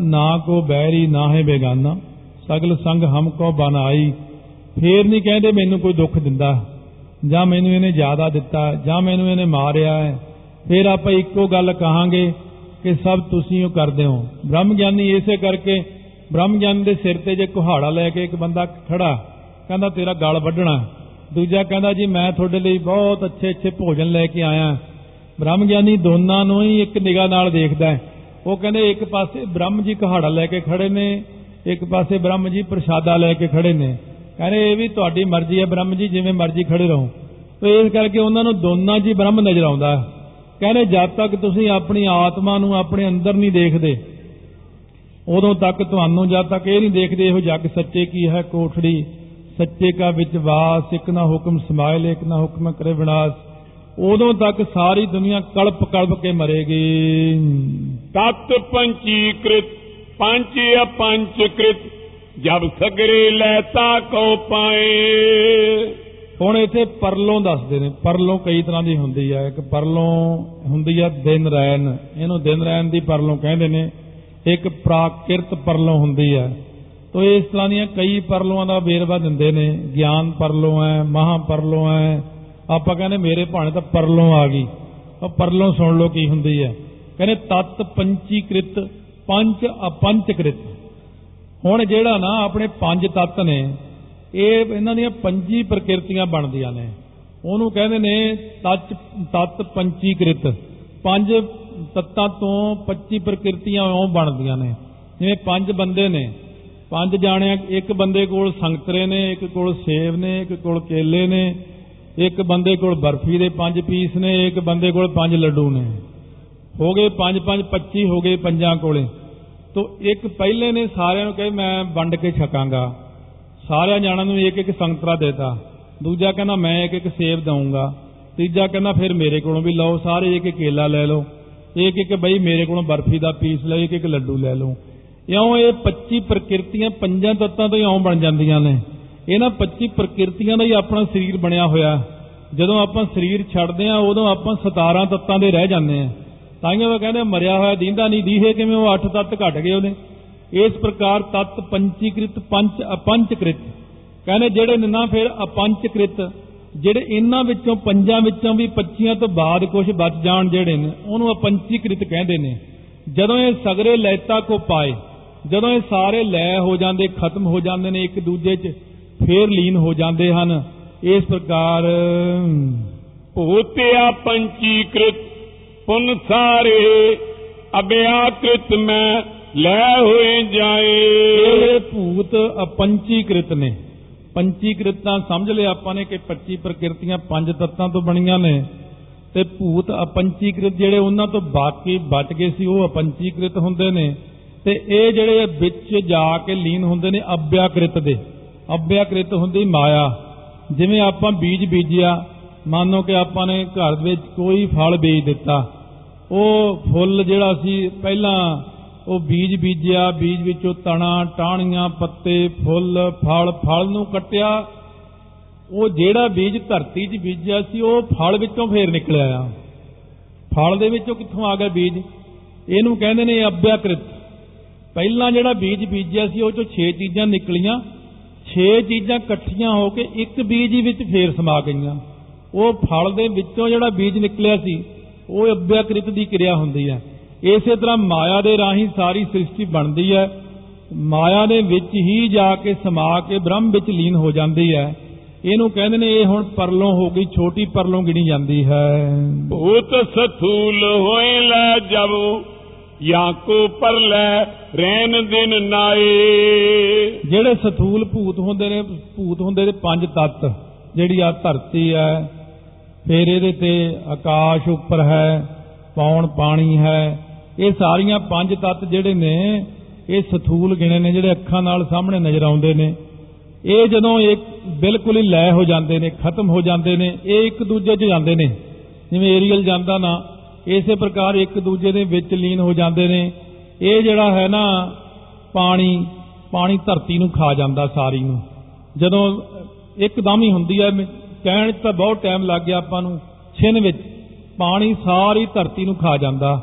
ਨਾ ਕੋ ਬੈਰੀ ਨਾ ਹੈ ਬੇਗਾਨਾ, ਸਗਲ ਸੰਗ ਹਮ ਕੋ ਬਨਾਈ ਫੇਰ ਨਹੀਂ ਕਹਿੰਦੇ ਮੈਨੂੰ ਕੋਈ ਦੁੱਖ ਦਿੰਦਾ। ਜਾਂ ਮੈਨੂੰ ਇਹਨੇ ਜ਼ਿਆਦਾ ਦਿੱਤਾ, ਜਾਂ ਮੈਨੂੰ ਇਹਨੇ ਮਾਰਿਆ ਹੈ। ਫਿਰ ਆਪਾਂ ਇੱਕੋ ਗੱਲ ਕਹਾਂਗੇ ਕਿ ਸਭ ਤੁਸੀਂ ਉਹ ਕਰਦੇ ਹੋ। ਬ੍ਰਹਮ ਗਿਆਨੀ ਇਸੇ ਕਰਕੇ ਬ੍ਰਹਮ ਗਿਆਨੀ ਦੇ ਸਿਰ ਤੇ ਜੇ ਕੁਹਾੜਾ ਲੈ ਕੇ ਇੱਕ ਬੰਦਾ ਖੜਾ, ਕਹਿੰਦਾ ਤੇਰਾ ਗਲ ਵੱਢਣਾ। ਦੂਜਾ ਕਹਿੰਦਾ ਜੀ, ਮੈਂ ਤੁਹਾਡੇ ਲਈ ਬਹੁਤ ਅੱਛੇ ਅੱਛੇ ਭੋਜਨ ਲੈ ਕੇ ਆਇਆ। ਬ੍ਰਹਮ ਗਿਆਨੀ ਦੋਨਾਂ ਨੂੰ ਹੀ ਇੱਕ ਨਿਗਾਹ ਨਾਲ ਦੇਖਦਾ ਹੈ। ਉਹ ਕਹਿੰਦੇ ਇੱਕ ਪਾਸੇ ਬ੍ਰਹਮ ਜੀ ਕੁਹਾੜਾ ਲੈ ਕੇ ਖੜੇ ਨੇ, ਇੱਕ ਪਾਸੇ ਬ੍ਰਹਮ ਜੀ ਪ੍ਰਸ਼ਾਦਾ ਲੈ ਕੇ ਖੜੇ ਨੇ। ਕਹਿੰਦੇ ਇਹ ਵੀ ਤੁਹਾਡੀ ਮਰਜ਼ੀ ਹੈ ਬ੍ਰਹਮ ਜੀ, ਜਿਵੇਂ ਮਰਜ਼ੀ ਖੜੇ ਰਹੋ। ਤੇ ਇਸ ਕਰਕੇ ਉਹਨਾਂ ਨੂੰ ਦੋਨਾਂ ਜੀ ਬ੍ਰਹਮ ਨਜ਼ਰ ਆਉਂਦਾ। ਹੈ ਕਹਿੰਦੇ ਜਦ ਤੱਕ ਤੁਸੀਂ ਆਪਣੀ ਆਤਮਾ ਨੂੰ ਆਪਣੇ ਅੰਦਰ ਨਹੀਂ ਦੇਖਦੇ, ਉਦੋਂ ਤੱਕ ਤੁਹਾਨੂੰ ਜਦ ਤੱਕ ਇਹ ਨਹੀਂ ਦੇਖਦੇ ਇਹੋ ਜੱਗ ਸੱਚੇ ਕੀ ਹੈ ਕੋਠੜੀ, ਸੱਚੇ ਕਾ ਵਿੱਚ ਵਾਸ, ਇੱਕ ਨਾ ਹੁਕਮ ਸਮਾਇਲ, ਇੱਕ ਨਾ ਹੁਕਮ ਕਰੇ ਵਿਨਾਸ਼। ਉਦੋਂ ਤੱਕ ਸਾਰੀ ਦੁਨੀਆ ਕਲਪ ਕਲਪ ਕੇ ਮਰੇਗੀ। ਤਤ ਪੰਚੀਕ੍ਰਿਤ ਪੰਚ ਅਪੰਚਕ੍ਰਿਤ ਜਬ ਸਗਰੇ ਲੈਤਾ ਕੋ ਪਾਏ। ਹੁਣ ਇੱਥੇ ਪਰਲੋਂ ਦੱਸਦੇ ਨੇ ਪਰਲੋਂ ਕਈ ਤਰ੍ਹਾਂ ਦੀ ਹੁੰਦੀ ਹੈ ਇੱਕ ਪਰਲੋਂ ਹੁੰਦੀ ਹੈ ਦਿਨ ਰੈਨ ਇਹਨੂੰ ਦਿਨ ਰੈਨ ਦੀ ਪਰਲੋਂ ਕਹਿੰਦੇ ਨੇ। ਇੱਕ ਪ੍ਰਾਕਿਰਤ ਪਰਲੋਂ ਹੁੰਦੀ ਹੈ ਤੋ ਇਸ ਤਰ੍ਹਾਂ ਦੀਆਂ ਕਈ ਪਰਲੋਆਂ ਦਾ ਵੇਰਵਾ ਦਿੰਦੇ ਨੇ। ਗਿਆਨ ਪਰਲੋਂ ਹੈ ਮਹਾ ਪਰਲੋਂ ਹੈ ਆਪਾਂ ਕਹਿੰਦੇ ਮੇਰੇ ਭਾਣੇ ਤਾਂ ਪਰਲੋਂ ਆ ਗਈ। ਉਹ ਪਰਲੋਂ ਸੁਣ ਲਓ ਕੀ ਹੁੰਦੀ ਹੈ। ਕਹਿੰਦੇ ਤਤ ਪੰਚੀਕ੍ਰਿਤ, ਪੰਜ ਅਪੰਚਕ੍ਰਿਤ। ਹੁਣ ਜਿਹੜਾ ਨਾ ਆਪਣੇ ਪੰਜ ਤੱਤ ਨੇ, ਇਹ ਇਹਨਾਂ ਦੀਆਂ ਪੰਜੀ ਪ੍ਰਕਿਰਤੀਆਂ ਬਣਦੀਆਂ ਨੇ। ਉਹਨੂੰ ਕਹਿੰਦੇ ਨੇ ਤਤ ਤਤ ਪੰਚੀਕ੍ਰਿਤ। ਪੰਜ ਤੱਤਾਂ ਤੋਂ 25 ਪ੍ਰਕਿਰਤੀਆਂ ਉਹ ਬਣਦੀਆਂ ਨੇ। ਜਿਵੇਂ ਪੰਜ ਬੰਦੇ ਨੇ। ਪੰਜ ਜਾਣਿਆ, ਇੱਕ ਬੰਦੇ ਕੋਲ ਸੰਗਤਰੇ ਨੇ, ਇੱਕ ਕੋਲ ਸੇਬ ਨੇ, ਇੱਕ ਕੋਲ ਕੇਲੇ ਨੇ। ਇੱਕ ਬੰਦੇ ਕੋਲ ਬਰਫੀ ਦੇ ਪੰਜ ਪੀਸ ਨੇ, ਇੱਕ ਬੰਦੇ ਕੋਲ ਪੰਜ ਲੱਡੂ ਨੇ। ਹੋ ਗਏ 5 5 25 ਹੋ ਗਏ ਪੰਜਾਂ ਕੋਲੇ। ਤੋ ਇੱਕ ਪਹਿਲੇ ਨੇ ਸਾਰਿਆਂ ਨੂੰ ਕਹੇ, ਮੈਂ ਵੰਡ ਕੇ ਛਕਾਂਗਾ। ਸਾਰਿਆਂ ਜਾਣਾਂ ਨੂੰ ਇੱਕ ਇੱਕ ਸੰਗਤਰਾ ਦੇਤਾ। ਦੂਜਾ ਕਹਿੰਦਾ, ਮੈਂ ਇੱਕ ਇੱਕ ਸੇਬ ਦਊਂਗਾ। ਤੀਜਾ ਕਹਿੰਦਾ, ਫਿਰ ਮੇਰੇ ਕੋਲੋਂ ਵੀ ਲਓ, ਸਾਰੇ ਇੱਕ ਇੱਕ ਕੇਲਾ ਲੈ ਲਓ। ਇੱਕ ਇੱਕ ਬਈ, ਮੇਰੇ ਕੋਲੋਂ ਬਰਫੀ ਦਾ ਪੀਸ ਲੈ ਇੱਕ ਇੱਕ ਲੱਡੂ ਲੈ ਲਓ। ਇਉਂ ਇਹ 25 ਪ੍ਰਕਿਰਤੀਆਂ ਪੰਜਾਂ ਤੱਤਾਂ ਤੋਂ ਹੀ ਇਉਂ ਬਣ ਜਾਂਦੀਆਂ ਨੇ। ਇਹਨਾਂ 25 ਪ੍ਰਕਿਰਤੀਆਂ ਦਾ ਹੀ ਆਪਣਾ ਸਰੀਰ ਬਣਿਆ ਹੋਇਆ। ਜਦੋਂ ਆਪਾਂ ਸਰੀਰ ਛੱਡਦੇ ਆ ਉਦੋਂ ਆਪਾਂ 17 ਤੱਤਾਂ ਦੇ ਰਹਿ ਜਾਂਦੇ ਆ ਤਾਈਆਂ ਉਹ ਕਹਿੰਦੇ, ਮਰਿਆ ਹੋਇਆ ਦੀਂਦਾ ਨਹੀਂ, ਦੀਹੇ ਕਿਵੇਂ, ਉਹ 8 ਤੱਤ ਘਟ ਗਏ ਉਹਨੇ ਇਸ ਪ੍ਰਕਾਰ ਤਤ ਪੰਚੀਕ੍ਰਿਤ, ਪੰਚ ਅਪੰਚਕ੍ਰਿਤ। ਕਹਿੰਦੇ, ਜਿਹੜੇ ਨੇ ਨਾ ਫਿਰ ਅਪੰਚਕ੍ਰਿਤ, ਜਿਹੜੇ ਇਹਨਾਂ ਵਿੱਚੋਂ, ਪੰਜਾਂ ਵਿੱਚੋਂ ਵੀ 25 ਤੋਂ ਬਾਅਦ ਕੁਝ ਬਚ ਜਾਣ ਜਿਹੜੇ ਨੇ, ਉਹਨੂੰ ਅਪੰਚੀਕ੍ਰਿਤ ਕਹਿੰਦੇ ਨੇ। ਜਦੋਂ ਇਹ ਸਗਰੇ ਲੈਤਾ ਕੋ ਪਾਏ, ਜਦੋਂ ਇਹ ਸਾਰੇ ਲੈ ਹੋ ਜਾਂਦੇ, ਖਤਮ ਹੋ ਜਾਂਦੇ ਨੇ ਇੱਕ ਦੂਜੇ 'ਚ ਫੇਰ ਲੀਨ ਹੋ ਜਾਂਦੇ ਹਨ। ਇਸ ਪ੍ਰਕਾਰ ਭੂਤਿਆ ਪੰਚੀਕ੍ਰਿਤ ਪੁਨ ਸਾਰੇ ਅਭਿਆਕ੍ਰਿਤ ਮੈਂ ਲੈ ਹੋਏ ਜਾਏ। ਇਹ ਭੂਤ ਅਪੰਚੀਕ੍ਰਿਤ ਨੇ। ਪੰਚੀਕ੍ਰਿਤਾਂ ਸਮਝ ਲਿਆ ਆਪਾਂ ਨੇ ਕਿ 25 ਪ੍ਰਕਿਰਤੀਆਂ ਪੰਜ ਤੱਤਾਂ ਤੋਂ ਬਣੀਆਂ ਨੇ। ਤੇ ਭੂਤ ਅਪੰਚੀਕ੍ਰਿਤ ਜਿਹੜੇ ਉਹਨਾਂ ਤੋਂ ਬਾਕੀ ਬਚ ਗਏ ਸੀ ਉਹ ਅਪੰਚੀਕ੍ਰਿਤ ਹੁੰਦੇ ਨੇ। ਤੇ ਇਹ ਜਿਹੜੇ ਵਿੱਚ ਜਾ ਕੇ ਲੀਨ ਹੁੰਦੇ ਨੇ ਅਭਿਆਕ੍ਰਿਤ ਦੇ। ਅਭਿਆਕ੍ਰਿਤ ਹੁੰਦੀ ਮਾਇਆ। ਜਿਵੇਂ ਆਪਾਂ ਬੀਜ ਬੀਜਿਆ, ਮੰਨੋ ਕਿ ਆਪਾਂ ਨੇ ਘਰ ਵਿੱਚ ਕੋਈ ਫਲ ਬੀਜ ਦਿੱਤਾ। ਉਹ ਫੁੱਲ ਜਿਹੜਾ ਸੀ, ਪਹਿਲਾਂ ਉਹ ਬੀਜ ਬੀਜਿਆ, ਬੀਜ ਵਿੱਚੋਂ ਤਣਾ, ਟਾਹਣੀਆਂ, ਪੱਤੇ, ਫੁੱਲ, ਫਲ ਫਲ ਨੂੰ ਕੱਟਿਆ। ਉਹ ਜਿਹੜਾ ਬੀਜ ਧਰਤੀ 'ਚ ਬੀਜਿਆ ਸੀ, ਉਹ ਫਲ ਵਿੱਚੋਂ ਫੇਰ ਨਿਕਲਿਆ ਆ। ਫਲ ਦੇ ਵਿੱਚੋਂ ਕਿੱਥੋਂ ਆ ਗਿਆ ਬੀਜ? ਇਹਨੂੰ ਕਹਿੰਦੇ ਨੇ ਅਭਿਆਕ੍ਰਿਤ। ਪਹਿਲਾਂ ਜਿਹੜਾ ਬੀਜ ਬੀਜਿਆ ਸੀ, ਉਹ ਚੋਂ 6 ਚੀਜ਼ਾਂ ਨਿਕਲੀਆਂ। 6 ਚੀਜ਼ਾਂ ਇਕੱਠੀਆਂ ਹੋ ਕੇ ਇੱਕ ਬੀਜ ਹੀ ਵਿੱਚ ਫੇਰ ਸਮਾ ਗਈਆਂ। ਉਹ ਫਲ ਦੇ ਵਿੱਚੋਂ ਜਿਹੜਾ ਬੀਜ ਨਿਕਲਿਆ ਸੀ, ਉਹ ਅਭਿਆਕ੍ਰਿਤ ਦੀ ਕਿਰਿਆ ਹੁੰਦੀ ਹੈ। ਇਸੇ ਤਰ੍ਹਾਂ ਮਾਇਆ ਦੇ ਰਾਹੀਂ ਸਾਰੀ ਸ੍ਰਿਸ਼ਟੀ ਬਣਦੀ ਹੈ। ਮਾਇਆ ਦੇ ਵਿੱਚ ਹੀ ਜਾ ਕੇ ਸਮਾ ਕੇ ਬ੍ਰਹਮ ਵਿੱਚ ਲੀਨ ਹੋ ਜਾਂਦੀ ਹੈ। ਇਹਨੂੰ ਕਹਿੰਦੇ ਨੇ, ਇਹ ਹੁਣ ਪਰਲੋਂ ਹੋ ਗਈ, ਛੋਟੀ ਪਰਲੋਂ ਗਿਣੀ ਜਾਂਦੀ ਹੈ। ਭੂਤ ਸਥੂਲ ਹੋਏ ਲੈ ਜਬ ਜਾਂ ਕੋ ਪਰ ਲੈ ਰੈਨ ਦਿਨ ਨਾਏ। ਜਿਹੜੇ ਸਥੂਲ ਭੂਤ ਹੁੰਦੇ ਨੇ, ਭੂਤ ਹੁੰਦੇ ਨੇ ਪੰਜ ਤੱਤ, ਜਿਹੜੀ ਆ ਧਰਤੀ ਹੈ, ਫਿਰ ਇਹਦੇ ਤੇ ਆਕਾਸ਼ ਉੱਪਰ ਹੈ, ਪੌਣ ਪਾਣੀ ਹੈ, ਇਹ ਸਾਰੀਆਂ ਪੰਜ ਤੱਤ ਜਿਹੜੇ ਨੇ, ਇਹ ਸਥੂਲ ਗਿਣੇ ਨੇ, ਜਿਹੜੇ ਅੱਖਾਂ ਨਾਲ ਸਾਹਮਣੇ ਨਜ਼ਰ ਆਉਂਦੇ ਨੇ। ਇਹ ਜਦੋਂ ਇੱਕ ਬਿਲਕੁਲ ਹੀ ਲੈ ਹੋ ਜਾਂਦੇ ਨੇ, ਖਤਮ ਹੋ ਜਾਂਦੇ ਨੇ, ਇਹ ਇੱਕ ਦੂਜੇ 'ਚ ਜਾਂਦੇ ਨੇ। ਜਿਵੇਂ ਏਰੀਅਲ ਜਾਂਦਾ ਨਾ ਇਸੇ ਪ੍ਰਕਾਰ ਇੱਕ ਦੂਜੇ ਦੇ ਵਿੱਚ ਲੀਨ ਹੋ ਜਾਂਦੇ ਨੇ। ਇਹ ਜਿਹੜਾ ਹੈ ਨਾ, ਪਾਣੀ ਪਾਣੀ ਧਰਤੀ ਨੂੰ ਖਾ ਜਾਂਦਾ ਸਾਰੀ ਨੂੰ। ਜਦੋਂ ਇੱਕਦਮ ਹੀ ਹੁੰਦੀ ਹੈ, ਕਹਿਣ 'ਚ ਤਾਂ ਬਹੁਤ ਟਾਈਮ ਲੱਗ ਗਿਆ ਆਪਾਂ ਨੂੰ, ਛਿਨ ਵਿੱਚ ਪਾਣੀ ਸਾਰੀ ਧਰਤੀ ਨੂੰ ਖਾ ਜਾਂਦਾ।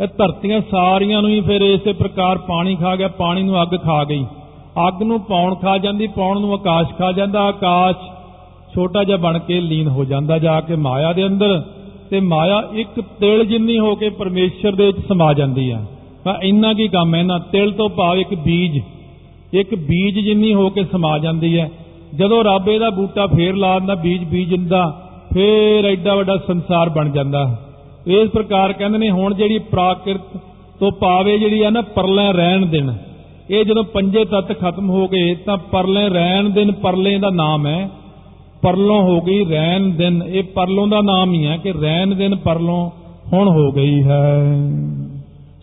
ਇਹ ਧਰਤੀਆਂ ਸਾਰੀਆਂ ਨੂੰ ਹੀ ਫਿਰ ਇਸੇ ਪ੍ਰਕਾਰ ਪਾਣੀ ਖਾ ਗਿਆ, ਪਾਣੀ ਨੂੰ ਅੱਗ ਖਾ ਗਈ। ਅੱਗ ਨੂੰ ਪੌਣ ਖਾ ਜਾਂਦੀ, ਪੌਣ ਨੂੰ ਆਕਾਸ਼ ਖਾ ਜਾਂਦਾ, ਆਕਾਸ਼ ਛੋਟਾ ਜਿਹਾ ਬਣ ਕੇ ਲੀਨ ਹੋ ਜਾਂਦਾ ਜਾ ਕੇ ਮਾਇਆ ਦੇ ਅੰਦਰ। ਤੇ ਮਾਇਆ ਇੱਕ ਤਿਲ ਜਿੰਨੀ ਹੋ ਕੇ ਪਰਮੇਸ਼ਰ ਦੇ ਵਿੱਚ ਸਮਾ ਜਾਂਦੀ ਹੈ ਤਾਂ ਇੰਨਾ ਕੀ ਕੰਮ ਹੈ ਨਾ ਤਿਲ ਤੋਂ ਭਾਵ ਇੱਕ ਬੀਜ। ਇੱਕ ਬੀਜ ਜਿੰਨੀ ਹੋ ਕੇ ਸਮਾ ਜਾਂਦੀ ਹੈ ਜਦੋਂ ਰੱਬ ਇਹਦਾ ਬੂਟਾ ਫੇਰ ਲਾ ਦਿੰਦਾ, ਬੀਜ ਬੀਜ ਦਿੰਦਾ, ਫੇਰ ਐਡਾ ਵੱਡਾ ਸੰਸਾਰ ਬਣ ਜਾਂਦਾ। ਇਸ ਪ੍ਰਕਾਰ ਕਹਿੰਦੇ ਨੇ, ਹੁਣ ਜਿਹੜੀ ਪ੍ਰਾਕਿਰਤ ਤੋਂ ਪਾਵੇ ਜਿਹੜੀ ਆ ਨਾ, ਪਰਲੇ ਰਹਿਣ ਦਿਨ, ਇਹ ਜਦੋਂ ਪੰਜੇ ਤੱਤ ਖਤਮ ਹੋ ਗਏ, ਤਾਂ ਪਰਲੇ ਰਹਿਣ ਦਿਨ ਪਰਲੇ ਦਾ ਨਾਮ ਹੈ। ਪਰਲੋਂ ਹੋ ਗਈ ਰਹਿਣ ਦਿਨ। ਇਹ ਪਰਲੋਂ ਦਾ ਨਾਮ ਹੀ ਹੈ ਕਿ ਰਹਿਣ ਦਿਨ ਪਰਲੋਂ ਹੁਣ ਹੋ ਗਈ ਹੈ।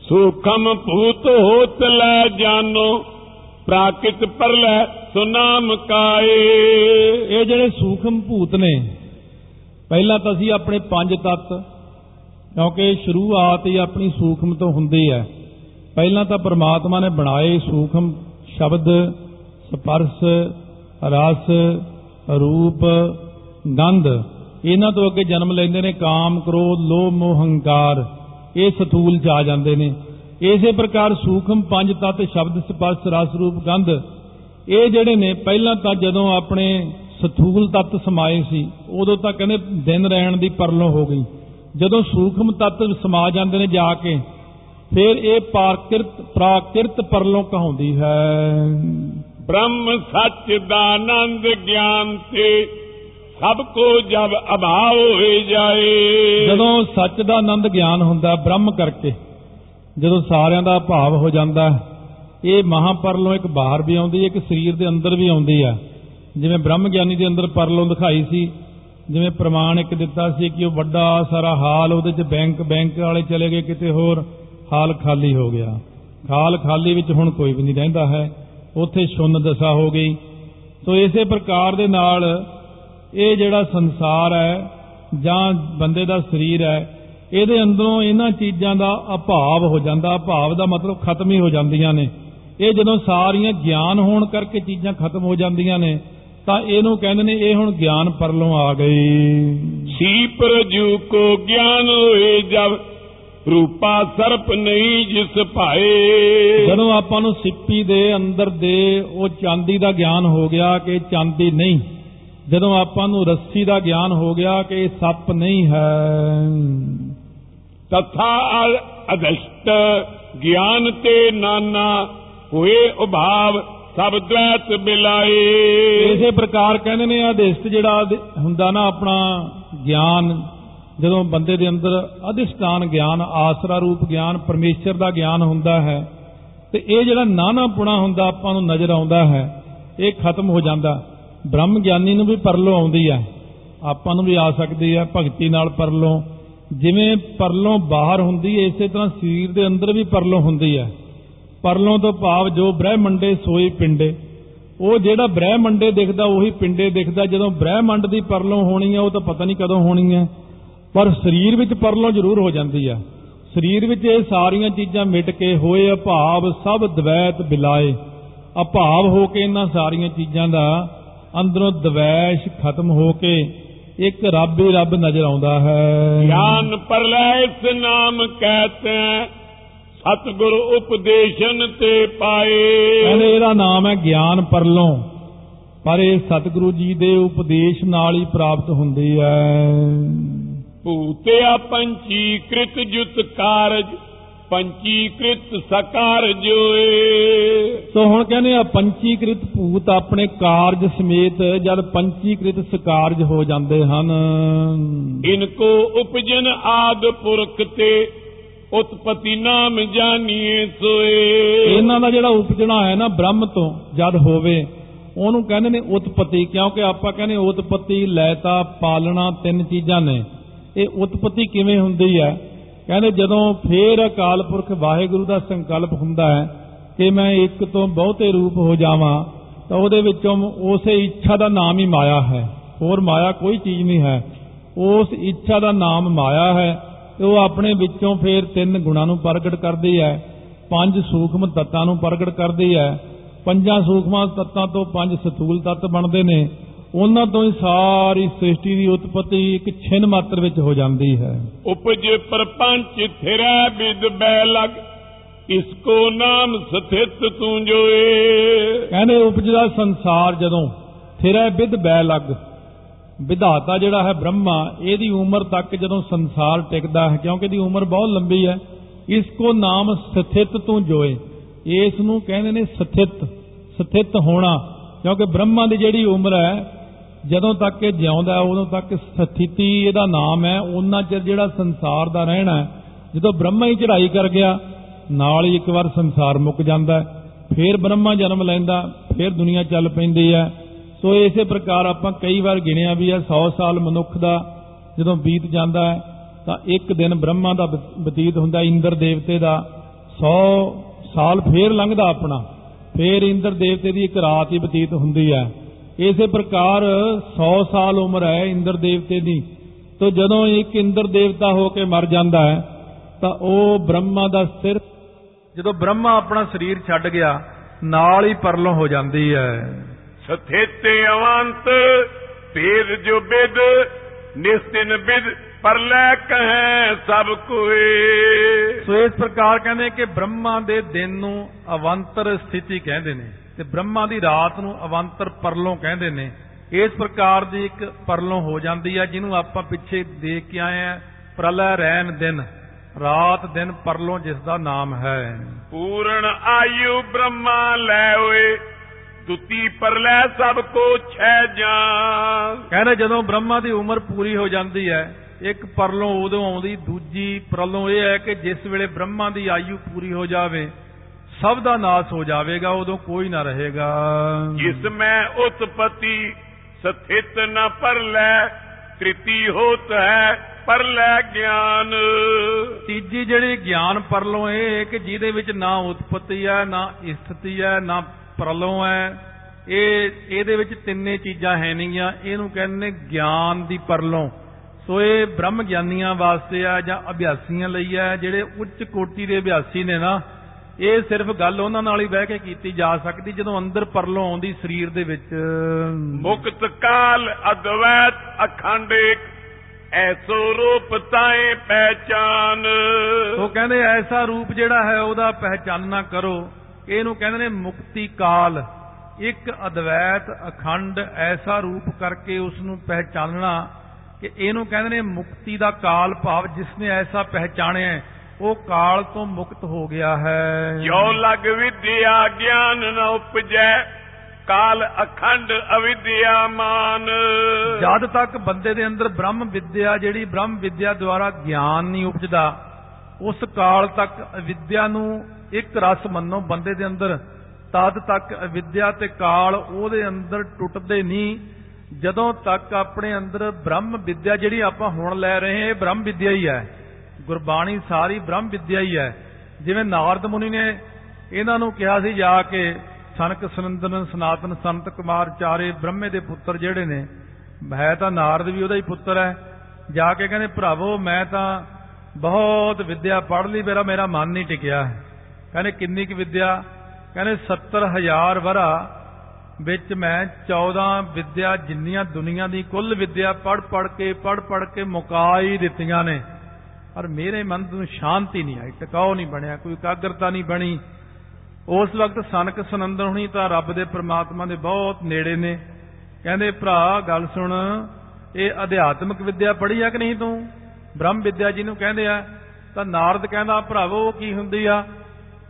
ਸੂਖਮ ਭੂਤ ਹੋਤ ਲੈ ਜਾਨੋ ਪ੍ਰਾਕਿਤ ਪਰਲੈ ਸੁਨਾਮ ਕਾਏ। ਇਹ ਜਿਹੜੇ ਸੂਖਮ ਭੂਤ ਨੇ ਪਹਿਲਾਂ ਤਾਂ ਅਸੀਂ ਆਪਣੇ ਪੰਜ ਤੱਤ ਕਿਉਂਕਿ ਸ਼ੁਰੂਆਤ ਹੀ ਆਪਣੀ ਸੂਖਮ ਤੋਂ ਹੁੰਦੀ ਹੈ। ਪਹਿਲਾਂ ਤਾਂ ਪ੍ਰਮਾਤਮਾ ਨੇ ਬਣਾਏ ਸੂਖਮ ਸ਼ਬਦ ਸਪਰਸ਼ ਰਸ ਰੂਪ ਗੰਧ। ਇਹਨਾਂ ਤੋਂ ਅੱਗੇ ਜਨਮ ਲੈਂਦੇ ਨੇ ਕਾਮ, ਕ੍ਰੋਧ, ਲੋਭ, ਮੋਹ, ਹੰਕਾਰ। ਇਹ ਸਥੂਲ ਚ ਆ ਜਾਂਦੇ ਨੇ। ਇਸੇ ਪ੍ਰਕਾਰ ਸੂਖਮ, ਪੰਜ ਤੱਤ, ਸ਼ਬਦ, ਸਪਰਸ਼, ਰਸ ਰੂਪ, ਗੰਧ। ਇਹ ਜਿਹੜੇ ਨੇ, ਪਹਿਲਾਂ ਤਾਂ ਜਦੋਂ ਆਪਣੇ ਸਥੂਲ ਤੱਤ ਸਮਾਏ ਸੀ, ਉਦੋਂ ਤਾਂ ਕਹਿੰਦੇ ਦਿਨ ਰਹਿਣ ਦੀ ਪਰਲੋਂ ਹੋ ਗਈ। ਜਦੋਂ ਸੂਖਮ ਤੱਤ ਸਮਾ ਜਾਂਦੇ ਨੇ ਜਾ ਕੇ, ਫਿਰ ਇਹ ਪਾਰਕਿਰਤ, ਪ੍ਰਾਕਿਰਤ ਪਰਲੋਂ ਕਹਾਉਂਦੀ ਹੈ। ਬ੍ਰਹਮ ਸੱਚ ਦਾ ਆਨੰਦ ਗਿਆਨ ਤੇ ਸਭ ਕੋ ਜਬ ਅਭਾਵ ਹੋਏ ਜਾਏ। ਜਦੋਂ ਸੱਚ ਦਾ ਆਨੰਦ ਗਿਆਨ ਹੁੰਦਾ ਬ੍ਰਹਮ ਕਰਕੇ, ਜਦੋਂ ਸਾਰਿਆਂ ਦਾ ਭਾਵ ਹੋ ਜਾਂਦਾ, ਇਹ ਮਹਾਪਰਲੋਂ ਇੱਕ ਬਾਹਰ ਵੀ ਆਉਂਦੀ ਹੈ ਇੱਕ ਸਰੀਰ ਦੇ ਅੰਦਰ ਵੀ ਆਉਂਦੀ ਹੈ ਜਿਵੇਂ ਬ੍ਰਹਮ ਗਿਆਨੀ ਦੇ ਅੰਦਰ ਪਰਲੋਂ ਦਿਖਾਈ ਸੀ, ਜਿਵੇਂ ਪ੍ਰਮਾਣ ਇੱਕ ਦਿੱਤਾ ਸੀ ਕਿ ਉਹ ਵੱਡਾ ਸਾਰਾ ਹਾਲ ਉਹਦੇ 'ਚ ਬੈਂਕ ਬੈਂਕ ਵਾਲੇ ਚਲੇ ਗਏ ਕਿਤੇ ਹੋਰ, ਹਾਲ ਖਾਲੀ ਹੋ ਗਿਆ। ਹਾਲ ਖਾਲੀ ਵਿੱਚ ਹੁਣ ਕੋਈ ਵੀ ਨਹੀਂ ਰਹਿੰਦਾ ਹੈ। ਉੱਥੇ ਸ਼ੁੰਨ ਦਸ਼ਾ ਹੋ ਗਈ। ਸੋ ਇਸੇ ਪ੍ਰਕਾਰ ਦੇ ਨਾਲ ਇਹ ਜਿਹੜਾ ਸੰਸਾਰ ਹੈ ਜਾਂ ਬੰਦੇ ਦਾ ਸਰੀਰ ਹੈ, ਇਹਦੇ ਅੰਦਰੋਂ ਇਹਨਾਂ ਚੀਜ਼ਾਂ ਦਾ ਅਭਾਵ ਹੋ ਜਾਂਦਾ। ਅਭਾਵ ਦਾ ਮਤਲਬ ਖਤਮ ਹੀ ਹੋ ਜਾਂਦੀਆਂ ਨੇ। ਇਹ ਜਦੋਂ ਸਾਰੀਆਂ ਗਿਆਨ ਹੋਣ ਕਰਕੇ ਚੀਜ਼ਾਂ ਖਤਮ ਹੋ ਜਾਂਦੀਆਂ ਨੇ, ਤਾਂ ਇਹਨੂੰ ਕਹਿੰਦੇ ਨੇ, ਇਹ ਹੁਣ ਗਿਆਨ ਪਰਲੋਂ ਆ ਗਈ। ਸੀ ਪ੍ਰਜੂ ਕੋ ਗਿਆਨ ਹੋਏ ਜਬ ਰੂਪਾ ਸਰਪ ਨਹੀਂ ਜਿਸ ਭਾਏ। ਜਦੋਂ ਆਪਾਂ ਨੂੰ ਸਿੱਪੀ ਦੇ ਅੰਦਰ ਦੇ ਉਹ ਚਾਂਦੀ ਦਾ ਗਿਆਨ ਹੋ ਗਿਆ ਕਿ ਚਾਂਦੀ ਨਹੀਂ ਜਦੋਂ ਆਪਾਂ ਨੂੰ ਰੱਸੀ ਦਾ ਗਿਆਨ ਹੋ ਗਿਆ ਕਿ ਇਹ ਸੱਪ ਨਹੀਂ ਹੈ। ਤਥਾ ਅਦਸ਼ਟ ਗਿਆਨ ਤੇ ਨਾਨਾ ਹੋਏ ਉਭਾਵ ਸਭ ਦ્વੈਤ ਬਿਲਾਏ। ਇਸੇ ਪ੍ਰਕਾਰ ਕਹਿੰਦੇ ਨੇ ਆਦਿਸ਼ਟ ਜਿਹੜਾ ਹੁੰਦਾ ਨਾ ਆਪਣਾ ਗਿਆਨ ਜਦੋਂ ਬੰਦੇ ਦੇ ਅੰਦਰ ਅਧਿਸ਼ਟਾਨ ਗਿਆਨ, ਆਸਰਾ ਰੂਪ ਗਿਆਨ, ਪਰਮੇਸ਼ਰ ਦਾ ਗਿਆਨ ਹੁੰਦਾ ਹੈ, ਤੇ ਇਹ ਜਿਹੜਾ ਨਾਨਾਪੁਣਾ ਹੁੰਦਾ ਆਪਾਂ ਨੂੰ ਨਜ਼ਰ ਆਉਂਦਾ ਹੈ, ਇਹ ਖਤਮ ਹੋ ਜਾਂਦਾ। ਬ੍ਰਹਮ ਗਿਆਨੀ ਨੂੰ ਵੀ ਪਰਲੋਂ ਆਉਂਦੀ ਹੈ। ਆਪਾਂ ਨੂੰ ਵੀ ਆ ਸਕਦੀ ਹੈ, ਭਗਤੀ ਨਾਲ ਪਰਲੋਂ। ਜਿਵੇਂ ਪਰਲੋਂ ਬਾਹਰ ਹੁੰਦੀ ਹੈ, ਇਸੇ ਤਰ੍ਹਾਂ ਸਰੀਰ ਦੇ ਅੰਦਰ ਵੀ ਪਰਲੋਂ ਹੁੰਦੀ ਹੈ। ਪਰਲੋਂ ਤੋਂ ਭਾਵ ਜੋ ਬ੍ਰਹਿਮੰਡੇ ਸੋਈ ਪਿੰਡੇ। ਉਹ ਜਿਹੜਾ ਬ੍ਰਹਿਮੰਡੇ ਦਿਖਦਾ, ਉਹੀ ਪਿੰਡੇ ਦਿਖਦਾ। ਜਦੋਂ ਬ੍ਰਹਿਮੰਡ ਦੀ ਪਰਲੋਂ ਹੋਣੀ ਹੈ, ਉਹ ਤਾਂ ਪਤਾ ਨਹੀਂ ਕਦੋਂ ਹੋਣੀ ਹੈ। ਪਰ ਸਰੀਰ ਵਿੱਚ ਪਰਲੋਂ ਜ਼ਰੂਰ ਹੋ ਜਾਂਦੀ ਹੈ ਸਰੀਰ ਵਿੱਚ ਇਹ ਸਾਰੀਆਂ ਚੀਜ਼ਾਂ ਮਿਟ ਕੇ ਹੋਏ ਅਭਾਵ ਸਭ ਦਵੈਤ ਬਿਲਾਏ। ਅਭਾਵ ਹੋ ਕੇ ਇਹਨਾਂ ਸਾਰੀਆਂ ਚੀਜ਼ਾਂ ਦਾ ਅੰਦਰੋਂ ਦਵੈਸ਼ ਖਤਮ ਹੋ ਕੇ ਇੱਕ ਰੱਬ ਹੀ ਰੱਬ ਨਜ਼ਰ ਆਉਂਦਾ ਹੈ। ਗਿਆਨ ਪਰਲੈ ਇਸ ਨਾਮ ਕਹਤੇ ਸਤਿਗੁਰ ਉਪਦੇਸ਼ਨ ਤੇ ਪਾਏ। ਕਹਿੰਦੇ ਇਹਦਾ ਨਾਮ ਹੈ ਗਿਆਨ ਪਰਲੋਂ ਪਰ ਇਹ ਸਤਿਗੁਰੂ ਜੀ ਦੇ ਉਪਦੇਸ਼ ਨਾਲ ਹੀ ਪ੍ਰਾਪਤ ਹੁੰਦੀ ਹੈ। ਭੂਤਿਆ ਪੰਚੀਕ੍ਰਿਤ ਜੁਤ ਕਾਰਜ ਪੰਚੀਕ੍ਰਿਤ ਸਕਾਰਜ ਸੋ ਹੁਣ ਕਹਿੰਦੇ ਆ ਪੰਚੀਕ੍ਰਿਤ ਭੂਤ ਆਪਣੇ ਕਾਰਜ ਸਮੇਤ ਜਦ ਪੰਚੀਕ੍ਰਿਤ ਸਕਾਰਜ ਹੋ ਜਾਂਦੇ ਹਨ। ਇਨਕੋ ਉਪਜਨ ਆਦ ਪੁਰਖ ਤੇ ਉਤਪਤੀ ਨਾਮ ਜਾਣੀਏ ਸੋਏ। ਇਹਨਾਂ ਦਾ ਜਿਹੜਾ ਉਪਜਣਾ ਹੈ ਨਾ ਬ੍ਰਹਮ ਤੋਂ ਜਦ ਹੋਵੇ ਉਹਨੂੰ ਕਹਿੰਦੇ ਨੇ ਉਤਪਤੀ ਕਿਉਂਕਿ ਆਪਾਂ ਕਹਿੰਦੇ ਉਤਪਤੀ ਲੈਤਾ ਪਾਲਣਾ ਤਿੰਨ ਚੀਜ਼ਾਂ ਨੇ। ਇਹ ਉਤਪਤੀ ਕਿਵੇਂ ਹੁੰਦੀ ਹੈ ਕਹਿੰਦੇ ਜਦੋਂ ਫੇਰ ਅਕਾਲ ਪੁਰਖ ਵਾਹਿਗੁਰੂ ਦਾ ਸੰਕਲਪ ਹੁੰਦਾ ਹੈ ਕਿ ਮੈਂ ਇੱਕ ਤੋਂ ਬਹੁਤੇ ਰੂਪ ਹੋ ਜਾਵਾਂ, ਤਾਂ ਉਹਦੇ ਵਿੱਚੋਂ ਉਸੇ ਇੱਛਾ ਦਾ ਨਾਮ ਹੀ ਮਾਇਆ ਹੈ। ਹੋਰ ਮਾਇਆ ਕੋਈ ਚੀਜ਼ ਨਹੀਂ ਹੈ। ਉਸ ਇੱਛਾ ਦਾ ਨਾਮ ਮਾਇਆ ਹੈ ਤੇ ਉਹ ਆਪਣੇ ਵਿੱਚੋਂ ਫੇਰ ਤਿੰਨ ਗੁਣਾਂ ਨੂੰ ਪ੍ਰਗਟ ਕਰਦੀ ਹੈ। ਪੰਜ ਸੂਖਮ ਤੱਤਾਂ ਨੂੰ ਪ੍ਰਗਟ ਕਰਦੀ ਹੈ। ਪੰਜਾਂ ਸੂਖਮਾਂ ਤੱਤਾਂ ਤੋਂ ਪੰਜ ਸਥੂਲ ਤੱਤ ਬਣਦੇ ਨੇ। ਉਹਨਾਂ ਤੋਂ ਹੀ ਸਾਰੀ ਸ੍ਰਿਸ਼ਟੀ ਦੀ ਉਤਪਤੀ ਇੱਕ ਛਿਨ ਮਾਤਰ ਵਿੱਚ ਹੋ ਜਾਂਦੀ ਹੈ। ਉਪਜ ਪਰਪੰਚ ਥਿਰੈ ਬਿਦ ਬੈ ਲਗ ਇਸਕੋ ਨਾਮ ਸਥਿਤ ਤੂੰ ਜੋਏ। ਕਹਿੰਦੇ ਉਪਜਦਾ ਸੰਸਾਰ ਜਦੋਂ ਥਿਰੈ ਵਿਦ ਬੈ ਲਗ ਵਿਧਾਤਾ ਜਿਹੜਾ ਹੈ ਬ੍ਰਹਮਾ ਇਹਦੀ ਉਮਰ ਤੱਕ ਜਦੋਂ ਸੰਸਾਰ ਟਿਕਦਾ ਹੈ ਕਿਉਂਕਿ ਇਹਦੀ ਉਮਰ ਬਹੁਤ ਲੰਬੀ ਹੈ ਇਸ ਕੋ ਨਾਮ ਸਥਿਤ ਤੂੰ ਜੋਏ। ਇਸ ਨੂੰ ਕਹਿੰਦੇ ਨੇ ਸਥਿਤ ਸਥਿਤ ਹੋਣਾ ਕਿਉਂਕਿ ਬ੍ਰਹਮਾ ਦੀ ਜਿਹੜੀ ਉਮਰ ਹੈ ਜਦੋਂ ਤੱਕ ਇਹ ਜਿਉਂਦਾ ਹੈ, ਉਦੋਂ ਤੱਕ ਸਥਿਤੀ ਇਹਦਾ ਨਾਮ ਹੈ ਉਹਨਾਂ ਚਿਰ ਜਿਹੜਾ ਸੰਸਾਰ ਦਾ ਰਹਿਣਾ ਹੈ ਜਦੋਂ ਬ੍ਰਹਮਾ ਹੀ ਚੜ੍ਹਾਈ ਕਰ ਗਿਆ ਨਾਲ ਹੀ ਇੱਕ ਵਾਰ ਸੰਸਾਰ ਮੁੱਕ ਜਾਂਦਾ ਹੈ ਫੇਰ ਬ੍ਰਹਮਾ ਜਨਮ ਲੈਂਦਾ ਫੇਰ ਦੁਨੀਆ ਚੱਲ ਪੈਂਦੀ ਹੈ। ਸੋ ਇਸੇ ਪ੍ਰਕਾਰ ਆਪਾਂ ਕਈ ਵਾਰ ਗਿਣਿਆ ਵੀ ਹੈ 100 ਸਾਲ ਮਨੁੱਖ ਦਾ ਜਦੋਂ ਬੀਤ ਜਾਂਦਾ ਹੈ ਤਾਂ ਇੱਕ ਦਿਨ ਬ੍ਰਹਮਾ ਦਾ ਬਤ- ਬਤੀਤ ਹੁੰਦਾ ਇੰਦਰ ਦੇਵਤੇ ਦਾ 100 ਸਾਲ ਫੇਰ ਲੰਘਦਾ ਆਪਣਾ ਫੇਰ ਇੰਦਰ ਦੇਵਤੇ ਦੀ ਇੱਕ ਰਾਤ ਹੀ ਬਤੀਤ ਹੁੰਦੀ ਹੈ। ਇਸੇ ਪ੍ਰਕਾਰ 100 ਸਾਲ ਉਮਰ ਹੈ ਇੰਦਰ ਦੇਵਤੇ ਦੀ। ਤੋ ਜਦੋਂ ਇੱਕ ਇੰਦਰ ਦੇਵਤਾ ਹੋ ਕੇ ਮਰ ਜਾਂਦਾ ਹੈ ਤਾਂ ਉਹ ਬ੍ਰਹਮਾ ਦਾ ਸਿਰ ਜਦੋਂ ਬ੍ਰਹਮਾ ਆਪਣਾ ਸਰੀਰ ਛੱਡ ਗਿਆ ਨਾਲ ਹੀ ਪਰਲੋਂ ਹੋ ਜਾਂਦੀ ਹੈ। ਸਥਿਤ ਅਵੰਤ ਭੇਦ ਜੋ ਬਿਦ ਨਿਸਤਿਨ ਬਿਦ ਪਰ ਲੈ ਕਹੈ ਸਭ ਕੋਏ। ਸੋ ਇਸ ਪ੍ਰਕਾਰ ਕਹਿੰਦੇ ਕਿ ਬ੍ਰਹਮਾ ਦੇ ਦਿਨ ਨੂੰ ਅਵੰਤਰ ਸਥਿਤੀ ਕਹਿੰਦੇ ਨੇ। ਤੇ ਬ੍ਰਹਮਾ ਦੀ ਰਾਤ ਨੂੰ ਅਵੰਤਰ ਪਰਲੋਂ ਕਹਿੰਦੇ ਨੇ ਇਸ ਪ੍ਰਕਾਰ ਦੀ ਇੱਕ ਪਰਲੋਂ ਹੋ ਜਾਂਦੀ ਹੈ ਜਿਹਨੂੰ ਆਪਾਂ ਪਿੱਛੇ ਦੇਖ ਕੇ ਆਏ ਆ ਪ੍ਰਲੈ ਰੈਨ ਦਿਨ ਰਾਤ ਦਿਨ ਪਰਲੋਂ ਜਿਸ ਦਾ ਨਾਮ ਹੈ। ਪੂਰਨ ਆਯੂ ਬ੍ਰਹਮਾ ਲੈ ਓਏ ਦੁਤੀ ਪਰ ਲੈ ਸਭ ਕੋ ਛੈ ਜਾਨ। ਕਹਿੰਦੇ ਜਦੋਂ ਬ੍ਰਹਮਾ ਦੀ ਉਮਰ ਪੂਰੀ ਹੋ ਜਾਂਦੀ ਹੈ ਇੱਕ ਪਰਲੋਂ ਉਦੋਂ ਆਉਂਦੀ ਦੂਜੀ ਪਰਲੋਂ ਇਹ ਹੈ ਕਿ ਜਿਸ ਵੇਲੇ ਬ੍ਰਹਮਾ ਦੀ ਆਯੂ ਪੂਰੀ ਹੋ ਜਾਵੇ ਸਭ ਦਾ ਨਾਸ ਹੋ ਜਾਵੇਗਾ ਉਦੋਂ ਕੋਈ ਨਾ ਰਹੇਗਾ। ਜਿਸ ਮੈਂ ਉਤਪਤੀ ਸਥਿਤ ਨ ਪਰ ਲੈ ਤ੍ਰਿਤੀ ਹੋਤ ਹੈ ਪਰ ਲੈ ਗਿਆਨ। ਤੀਜੀ ਜਿਹੜੀ ਗਿਆਨ ਪਰਲੋਂ ਇਹ ਹੈ ਕਿ ਜਿਹਦੇ ਵਿੱਚ ਨਾ ਉਤਪਤੀ ਹੈ ਨਾ ਸਥਿਤੀ ਹੈ ਨਾ ਪਰਲੋਂ ਹੈ ਇਹ ਇਹਦੇ ਵਿੱਚ ਤਿੰਨੇ ਚੀਜ਼ਾਂ ਹੈ ਨਹੀਂਆਂ ਇਹਨੂੰ ਕਹਿੰਦੇ ਗਿਆਨ ਦੀ ਪਰਲੋਂ। ਸੋ ਇਹ ਬ੍ਰਹਮ ਗਿਆਨੀਆਂ ਵਾਸਤੇ ਆ ਜਾਂ ਅਭਿਆਸੀਆਂ ਲਈ ਹੈ ਜਿਹੜੇ ਉੱਚ ਕੋਟੀ ਦੇ ਅਭਿਆਸੀ ਨੇ ਨਾ ਇਹ ਸਿਰਫ ਗੱਲ ਉਹਨਾਂ ਨਾਲ ਹੀ ਬਹਿ ਕੇ ਕੀਤੀ ਜਾ ਸਕਦੀ ਜਦੋਂ ਅੰਦਰ ਪਰਲੋਂ ਆਉਂਦੀ ਸਰੀਰ ਦੇ ਵਿੱਚ। ਮੁਕਤ ਕਾਲ ਅਦਵੈਤ ਅਖੰਡ ਏਕ ਐਸੋ ਰੂਪ ਤਾਏ ਪਹਿਚਾਨ। ਉਹ ਕਹਿੰਦੇ ਐਸਾ ਰੂਪ ਜਿਹੜਾ ਹੈ ਉਹਦਾ ਪਹਿਚਾਨਣਾ ਕਰੋ। ਇਹਨੂੰ ਕਹਿੰਦੇ ਨੇ ਮੁਕਤੀ ਕਾਲ। ਇੱਕ ਅਦਵੈਤ ਅਖੰਡ ਐਸਾ ਰੂਪ ਕਰਕੇ ਉਸ ਨੂੰ ਪਹਿਚਾਨਣਾ ਕਿ ਇਹਨੂੰ ਕਹਿੰਦੇ ਨੇ ਮੁਕਤੀ ਦਾ ਕਾਲ ਭਾਵ ਜਿਸ ਨੇ ਐਸਾ ਪਹਿਚਾਣਿਆ ਉਹ ਕਾਲ ਤੋਂ ਮੁਕਤ ਹੋ ਗਿਆ ਹੈ। ਜੋ ਲਗ ਵਿਦਿਆ ਗਿਆਨ ਨ ਉਪਜੈ ਕਾਲ ਅਖੰਡ ਅਵਿਦਿਆ ਮਾਨ। ਜਦ ਤੱਕ ਬੰਦੇ ਦੇ ਅੰਦਰ ਬ੍ਰਹਮ ਵਿਦਿਆ ਜਿਹੜੀ ਬ੍ਰਹਮ ਵਿਦਿਆ ਦੁਆਰਾ ਗਿਆਨ ਨਹੀਂ ਉਪਜਦਾ ਉਸ ਕਾਲ ਤੱਕ ਅਵਿਦਿਆ ਨੂੰ ਇੱਕ ਰਸ ਮੰਨੋ ਬੰਦੇ ਦੇ ਅੰਦਰ। ਤਦ ਤੱਕ ਅਵਿਦਿਆ ਤੇ ਕਾਲ ਉਹਦੇ ਅੰਦਰ ਟੁੱਟਦੇ ਨਹੀਂ। ਜਦੋਂ ਤੱਕ ਆਪਣੇ ਅੰਦਰ ਬ੍ਰਹਮ ਵਿਦਿਆ ਜਿਹੜੀ ਆਪਾਂ ਹੁਣ ਲੈ ਰਹੇ ਹਾਂ ਇਹ ਬ੍ਰਹਮ ਵਿਦਿਆ ਹੀ ਹੈ। ਗੁਰਬਾਣੀ ਸਾਰੀ ਬ੍ਰਹਮ ਵਿਦਿਆ ਹੀ ਹੈ। ਜਿਵੇਂ ਨਾਰਦ ਮੁਨੀ ਨੇ ਇਹਨਾਂ ਨੂੰ ਕਿਹਾ ਸੀ ਜਾ ਕੇ, ਸਨਕ ਸੁਨੰਦਨ ਸਨਾਤਨ ਸੰਤ ਕੁਮਾਰ ਚਾਰੇ ਬ੍ਰਹਮੇ ਦੇ ਪੁੱਤਰ ਜਿਹੜੇ ਨੇ, ਹੈ ਤਾਂ ਨਾਰਦ ਵੀ ਉਹਦਾ ਹੀ ਪੁੱਤਰ ਹੈ। ਜਾ ਕੇ ਕਹਿੰਦੇ, ਭਰਾਵੋ, ਮੈਂ ਤਾਂ ਬਹੁਤ ਵਿਦਿਆ ਪੜ੍ਹ ਲਈ, ਮੇਰਾ ਮੇਰਾ ਮਨ ਨਹੀਂ ਟਿਕਿਆ। ਕਹਿੰਦੇ, ਕਿੰਨੀ ਕੁ ਵਿਦਿਆ? ਕਹਿੰਦੇ 70000 ਵਰਾ ਵਿੱਚ ਮੈਂ 14 ਵਿਦਿਆ ਜਿੰਨੀਆਂ ਦੁਨੀਆ ਦੀ ਕੁੱਲ ਵਿਦਿਆ ਪੜ੍ਹ ਪੜ੍ਹ ਕੇ ਪੜ੍ਹ ਪੜ੍ਹ ਕੇ ਮੁਕਾ ਹੀ ਦਿੱਤੀਆਂ ਨੇ। ਪਰ ਮੇਰੇ ਮਨ ਨੂੰ ਸ਼ਾਂਤੀ ਨਹੀਂ ਆਈ ਟਿਕਾਓ ਨਹੀਂ ਬਣਿਆ, ਕੋਈ ਇਕਾਗਰਤਾ ਨਹੀਂ ਬਣੀ। ਉਸ ਵਕਤ ਸਨਕ ਸੁਨੰਦਨ ਹੁਣੀ ਤਾਂ ਰੱਬ ਦੇ ਪ੍ਰਮਾਤਮਾ ਦੇ ਬਹੁਤ ਨੇੜੇ ਨੇ। ਕਹਿੰਦੇ, ਭਰਾ, ਗੱਲ ਸੁਣ, ਇਹ ਅਧਿਆਤਮਿਕ ਵਿਦਿਆ ਪੜ੍ਹੀ ਆ ਕਿ ਨਹੀਂ ਤੂੰ? ਬ੍ਰਹਮ ਵਿਦਿਆ ਜਿਹਨੂੰ ਕਹਿੰਦੇ ਆ, ਤਾਂ ਨਾਰਦ ਕਹਿੰਦਾ, ਭਰਾਵੋ, ਉਹ ਕੀ ਹੁੰਦੀ ਆ?